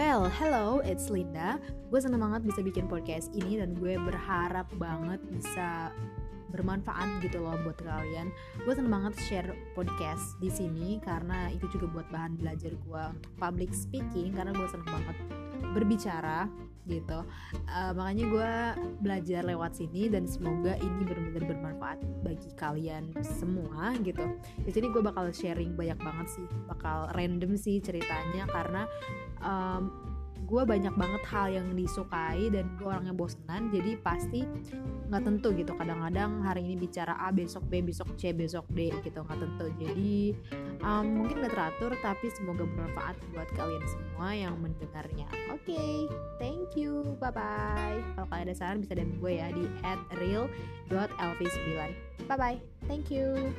Well, hello, it's Linda. Gue seneng banget bisa bikin podcast ini dan gue berharap banget bisa bermanfaat gitu loh buat kalian. Gue seneng banget share podcast di sini karena itu juga buat bahan belajar gue untuk public speaking karena gue seneng banget berbicara gitu. Uh, makanya gue belajar lewat sini dan semoga ini benar-benar bermanfaat bagi kalian semua gitu. Di sini gue bakal sharing banyak banget sih bakal random sih ceritanya karena um, gue banyak banget hal yang disukai dan gue orangnya bosenan jadi pasti nggak tentu gitu. Kadang-kadang hari ini bicara A besok B besok C besok D gitu nggak tentu. Jadi um, mungkin gak teratur tapi semoga bermanfaat buat kalian semua yang mendengarnya. Oke okay, thank bye bye. Kalau kalian ada saran bisa DM gue ya di @real.lv9 bye bye thank you